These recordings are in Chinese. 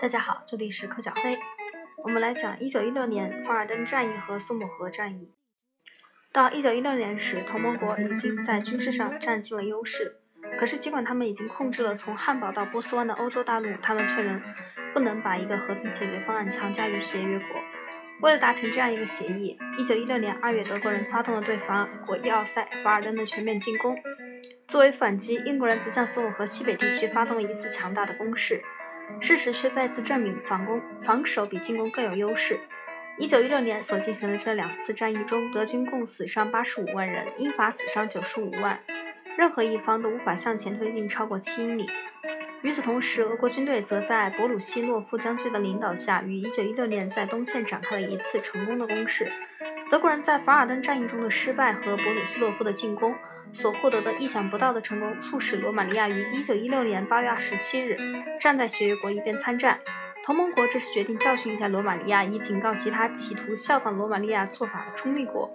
大家好，这里是柯小黑。我们来讲1916年凡尔登战役和苏姆河战役。到1916年时，同盟国已经在军事上占尽了优势。可是，尽管他们已经控制了从汉堡到波斯湾的欧洲大陆，他们却仍不能把一个和平解决方案强加于协约国。为了达成这样一个协议，1916年2月，德国人发动了对法国要塞凡尔登的全面进攻。作为反击，英国人则向苏姆河西北地区发动了一次强大的攻势。事实却再次证明，防攻防守比进攻更有优势。一九一六年所进行的这两次战役中，德军共死伤八十五万人，英法死伤九十五万，任何一方都无法向前推进超过七英里。与此同时，俄国军队则在博鲁西诺夫将军的领导下，于一九一六年在东线展开了一次成功的攻势。德国人在凡尔登战役中的失败和博鲁斯洛夫的进攻。所获得的意想不到的成功，促使罗马尼亚于1916年8月27日站在协约国一边参战。同盟国这时决定教训一下罗马尼亚，以警告其他企图效仿罗马尼亚做法的中立国。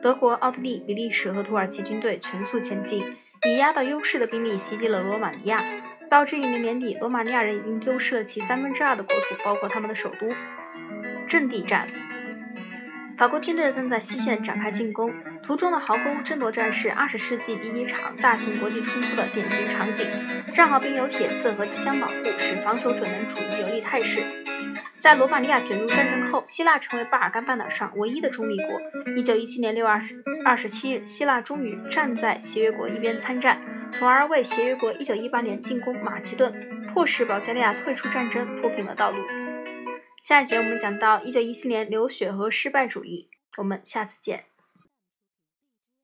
德国、奥地利、比利时和土耳其军队全速前进，以压倒优势的兵力袭击了罗马尼亚。到这一年年底，罗马尼亚人已经丢失了其三分之二的国土，包括他们的首都。阵地战。法国军队正在西线展开进攻，图中的壕沟争夺战是二十世纪第一场大型国际冲突的典型场景。战壕兵有铁刺和机枪保护，使防守者能处于有利态势。在罗马尼亚卷入战争后，希腊成为巴尔干半岛上唯一的中立国。一九一七年六月二十二十七日，希腊终于站在协约国一边参战，从而为协约国一九一八年进攻马其顿、迫使保加利亚退出战争铺平了道路。下一节我们讲到一九一七年流血和失败主义，我们下次见。